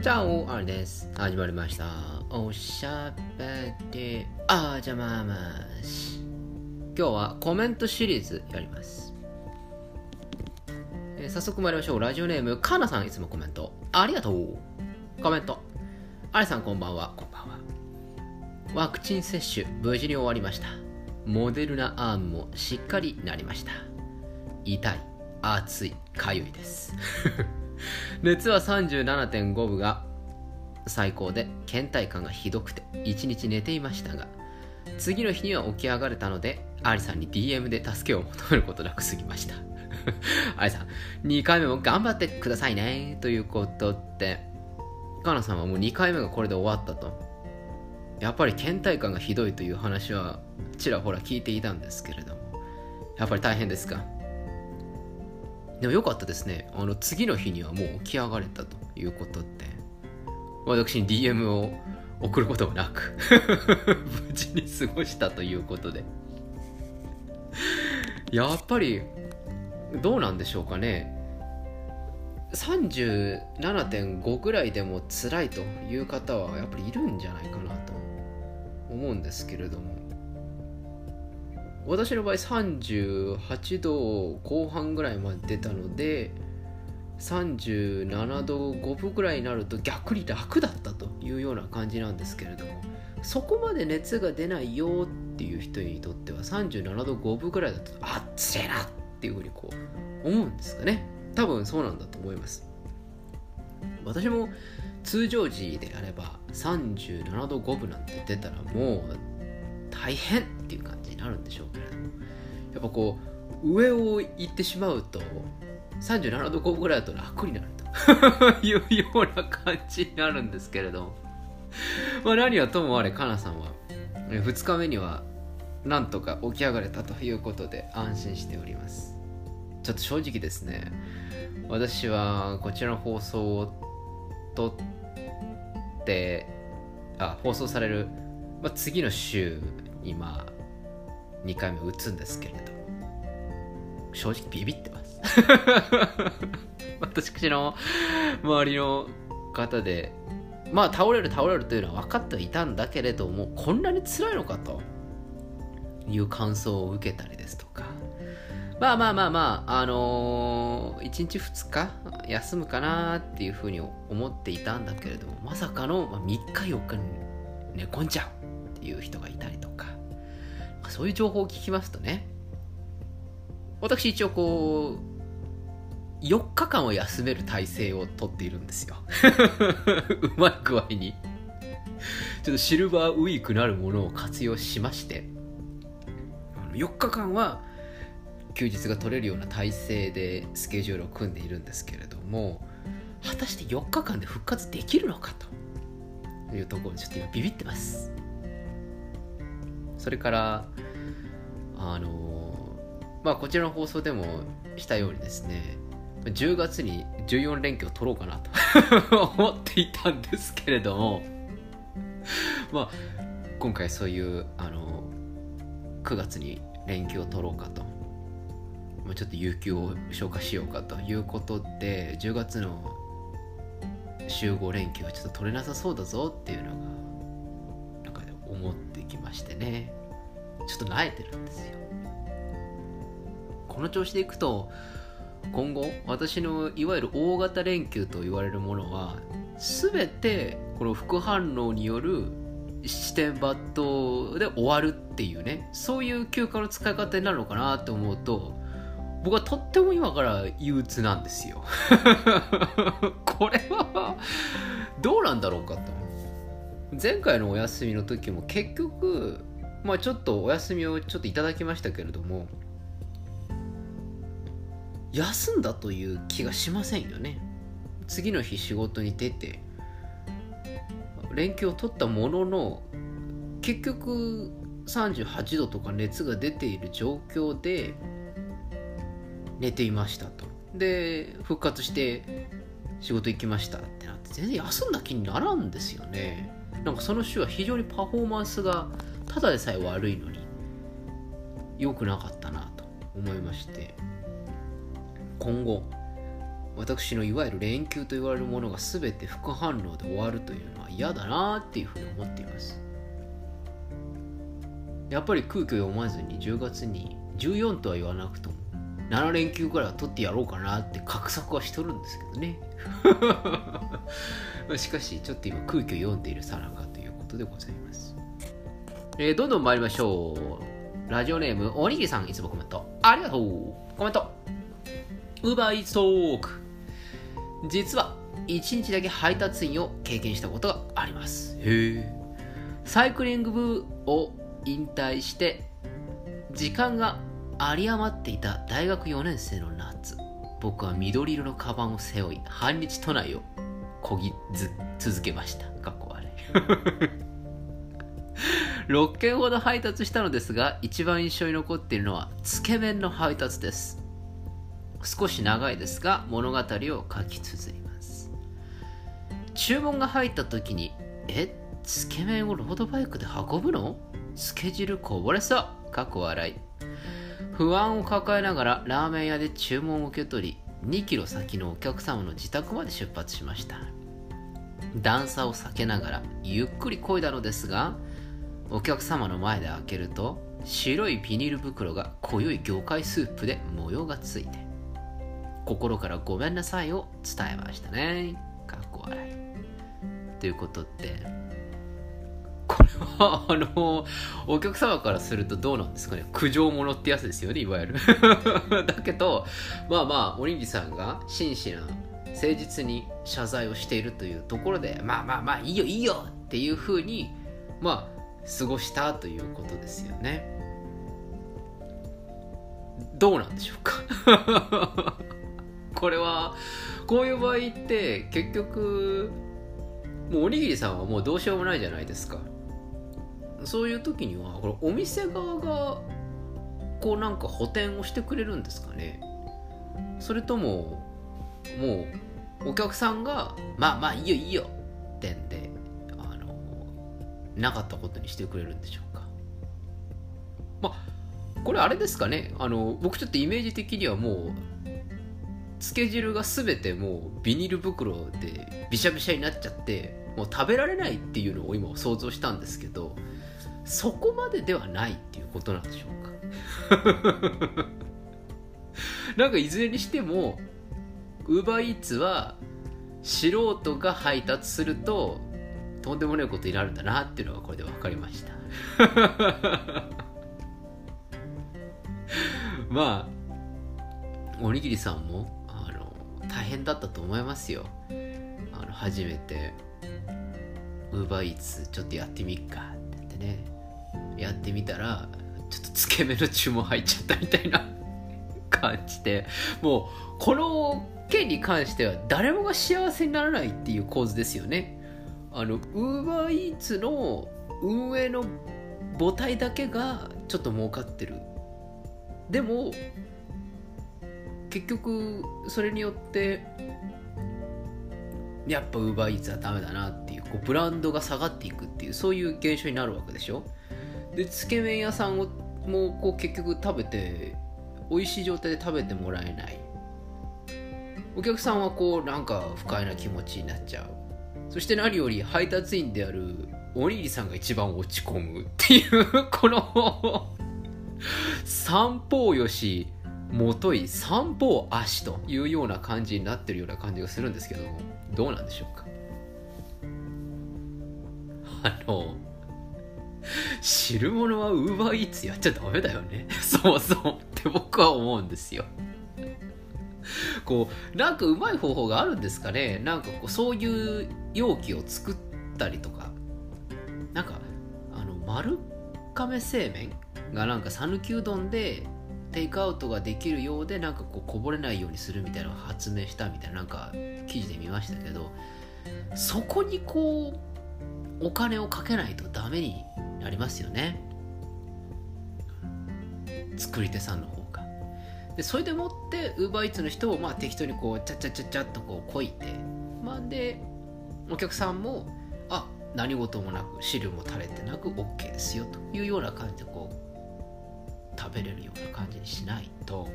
じゃあ、あれです。始まりました。おしゃべり、あーじゃままし。今日はコメントシリーズやります。えー早速参りましょう。ラジオネーム、かなさんいつもコメント。ありがとう。コメント。あれさんこんばんは。こんばんは。ワクチン接種、無事に終わりました。モデルナアームもしっかりなりました。痛い、熱い、かゆいです。熱は37.5分が最高で倦怠感がひどくて1日寝ていましたが次の日には起き上がれたのでアリさんに DM で助けを求めることなく過ぎました。アリさん2回目も頑張ってくださいねということでカナさんはもう2回目がこれで終わったと。やっぱり倦怠感がひどいという話はちらほら聞いていたんですけれどもやっぱり大変ですか？でもよかったですね。あの次の日にはもう起き上がれたということで、私に DM を送ることもなく、無事に過ごしたということで。やっぱり、どうなんでしょうかね。37.5ぐらいでも辛いという方はやっぱりいるんじゃないかなと思うんですけれども。私の場合38度後半ぐらいまで出たので37度5分ぐらいになると逆に楽だったというような感じなんですけれどもそこまで熱が出ないよっていう人にとっては37度5分ぐらいだとあっつれなっていうふうにこう思うんですかね。多分そうなんだと思います。私も通常時であれば37度5分なんて出たらもう大変。っていう感じになるんでしょうけれどもやっぱこう上を行ってしまうと37度5ぐらいだと楽になると。いうような感じになるんですけれども。まあ何はともあれかなさんは2日目にはなんとか起き上がれたということで安心しております。ちょっと正直ですね私はこちらの放送を撮ってあ放送されるまあ、次の週にまあ2回目打つんですけれど正直ビビってます。私の周りの方でまあ倒れる倒れるというのは分かってはいたんだけれどもこんなに辛いのかと。いう感想を受けたりですとか。まあまあまあまああのー、1日2日休むかなっていうふうに思っていたんだけれどもまさかの3日4日に寝込んじゃうっていう人がいたりとか。そういう情報を聞きますとね私一応こう4日間は休める体制をとっているんですよ。うまい具合に。ちょっとシルバーウィークなるものを活用しまして。4日間は休日が取れるような体制でスケジュールを組んでいるんですけれども果たして4日間で復活できるのかというところちょっと今ビビってますそれからあのまあこちらの放送でもしたようにですね10月に14連休を取ろうかなと 思っていたんですけれどもまあ今回そういうあの9月に連休を取ろうかとまあちょっと有給を消化しようかということで10月の集合連休はちょっと取れなさそうだぞっていうの思ってきましてね。ちょっと慣れてるんですよ。この調子でいくと今後私のいわゆる大型連休と言われるものは全てこの副反応による視点抜刀で終わるっていうねそういう休暇の使い方になるのかなと思うと僕はとっても今から憂鬱なんですよ。これはどうなんだろうかと。前回のお休みの時も結局まあちょっとお休みをちょっといただきましたけれども休んだという気がしませんよね。次の日仕事に出て連休を取ったものの結局38度とか熱が出ている状況で寝ていましたと。で復活して仕事行きましたってなって全然休んだ気にならんですよね。なんかその週は非常にパフォーマンスがただでさえ悪いのに良くなかったなと思いまして。今後私のいわゆる連休と言われるものが全て副反応で終わるというのは嫌だなっていうふうに思っています。やっぱり空気を読まずに10月に14とは言わなくとも7連休くらは取ってやろうかなって画策はしとるんですけどね。しかしちょっと今空気を読んでいるさなかということでございます、えー、どんどん参りましょう。ラジオネームおにぎりさんいつもコメント。ありがとう。コメント。ウーバーイーツトーク。実は1日だけ配達員を経験したことがあります。へえサイクリング部を引退して時間が有り余っていた大学4年生の夏。僕は緑色のカバンを背負い半日都内をこぎず続けました。かっこ悪い。6件ほど配達したのですが一番印象に残っているのはつけ麺の配達です。少し長いですが物語を書き綴ります。注文が入った時にえつけ麺をロードバイクで運ぶの？つけ汁こぼれそう。かっこ笑い。不安を抱えながらラーメン屋で注文を受け取り2キロ先のお客様の自宅まで出発しました段差を避けながらゆっくり漕いだのですがお客様の前で開けると白いビニール袋が濃い魚介スープで模様がついて心からごめんなさいを伝えましたね。かっこ笑い。ということって、これは、あの、お客様からするとどうなんですかね。苦情者ってやつですよね、いわゆる。だけど、まあまあ、おにぎさんが真摯な、誠実に謝罪をしているというところで、まあまあまあ、いいよいいよっていうふうに、まあ、過ごしたということですよね。どうなんでしょうか これはこういう場合って結局もうおにぎりさんはもうどうしようもないじゃないですかそういう時にはこれお店側がこうなんか補填をしてくれるんですかね？それとももうお客さんがまあまあいいよいいよってんであのなかったことにしてくれるんでしょうか？まあこれあれですかね？あの僕ちょっとイメージ的にはもうつけ汁が全てもうビニール袋でびしゃびしゃになっちゃってもう食べられないっていうのを今想像したんですけどそこまでではないっていうことなんでしょうか。なんかいずれにしてもウーバーイーツは素人が配達するととんでもないことになるんだなっていうのがこれで分かりました。まあおにぎりさんも大変だったと思いますよ。あの初めてウーバーイーツちょっとやってみっかねやってみたらちょっとつけ麺の注文入っちゃったみたいな 感じでもうこの件に関しては誰もが幸せにならないっていう構図ですよね。あのウーバーイーツの運営の母体だけがちょっと儲かってる。でも結局それによってやっぱ UberEats はダメだなっていうこうブランドが下がっていくっていうそういう現象になるわけでしょ？でつけ麺屋さんをもうこう結局食べて美味しい状態で食べてもらえない。お客さんはこうなんか不快な気持ちになっちゃう。そして何より配達員であるおにぎりさんが一番落ち込むっていう この三方よしもとい三方足というような感じになってるような感じがするんですけどどうなんでしょうか？あの知る者はウーバーイーツやっちゃダメだよね。そうそうって僕は思うんですよ。こうなんかうまい方法があるんですかね？なんかこうそういう容器を作ったりとか。なんかあの丸亀製麺がなんか讃岐うどんでテイクアウトができるようでなんかこうこぼれないようにするみたいなのを発明したみたいななんか記事で見ましたけどそこにこうお金をかけないとダメになりますよね。作り手さんの方が。でそれでもってウーバーイーツの人をまあ適当にこうチャチャチャチャっとこうこいてまあでお客さんもあ何事もなく汁も垂れてなく OK ですよというような感じでこう食べれるような感じにしないと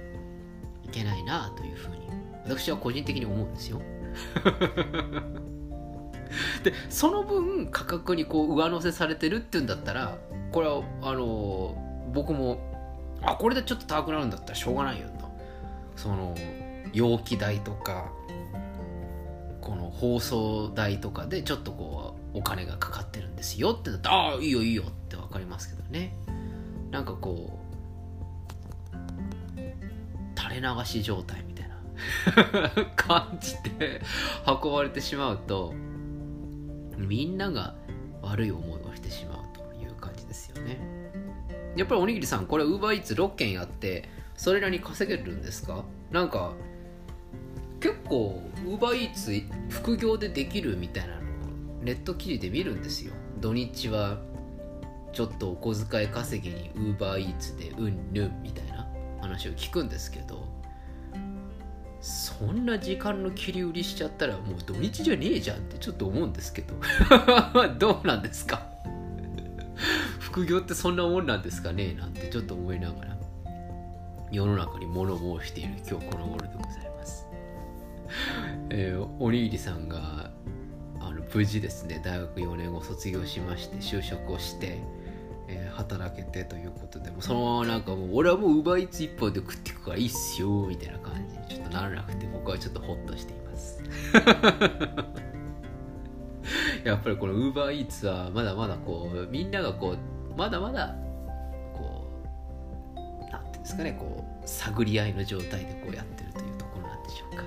いけないなというふうに私は個人的に思うんですよ。でその分価格にこう上乗せされてるっていうんだったらこれはあの僕もあこれでちょっと高くなるんだったらしょうがないよと。その容器代とかこの放送代とかでちょっとこうお金がかかってるんですよってなったらああいいよいいよって分かりますけどね。なんかこうれ流し状態みたいな。感じで運ばれてしまうとみんなが悪い思いをしてしまうという感じですよね。やっぱりおにぎりさんこれウーバーイーツ6件やってそれなりに稼げるんですか？なんか結構ウーバーイーツ副業でできるみたいなのをネット記事で見るんですよ。土日はちょっとお小遣い稼ぎにウーバーイーツでうんぬんみたいな。話を聞くんですけどそんな時間の切り売りしちゃったらもう土日じゃねえじゃんってちょっと思うんですけど どうなんですか？副業ってそんなもんなんですかね？なんてちょっと思いながら世の中に物申している今日この頃でございます。えー、おにぎりさんがあの無事ですね大学4年を卒業しまして就職をしてえー、働けてということでもそのままなんかもう俺はもう奪いつ一本で食っていくからいいっすよみたいな感じにちょっとならなくて僕はちょっとホッとしています。やっぱりこのウーバーイーツはまだまだこうみんながこうまだまだこうなんていうんですかねこう探り合いの状態でこうやってるというところなんでしょうか、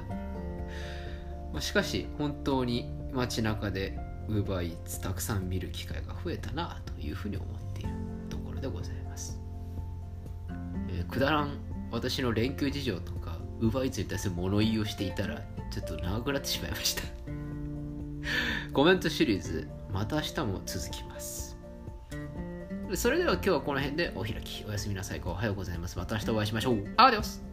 まあ、しかし本当に街中でウーバーイーツたくさん見る機会が増えたなというふうに思っているところでございます、えー、くだらん私の連休事情とかウーバーイーツに対する物言いをしていたらちょっと長くなってしまいました。コメントシリーズまた明日も続きます。それでは今日はこの辺でお開き。おやすみなさい。おはようございます。また明日お会いしましょう。アディオス。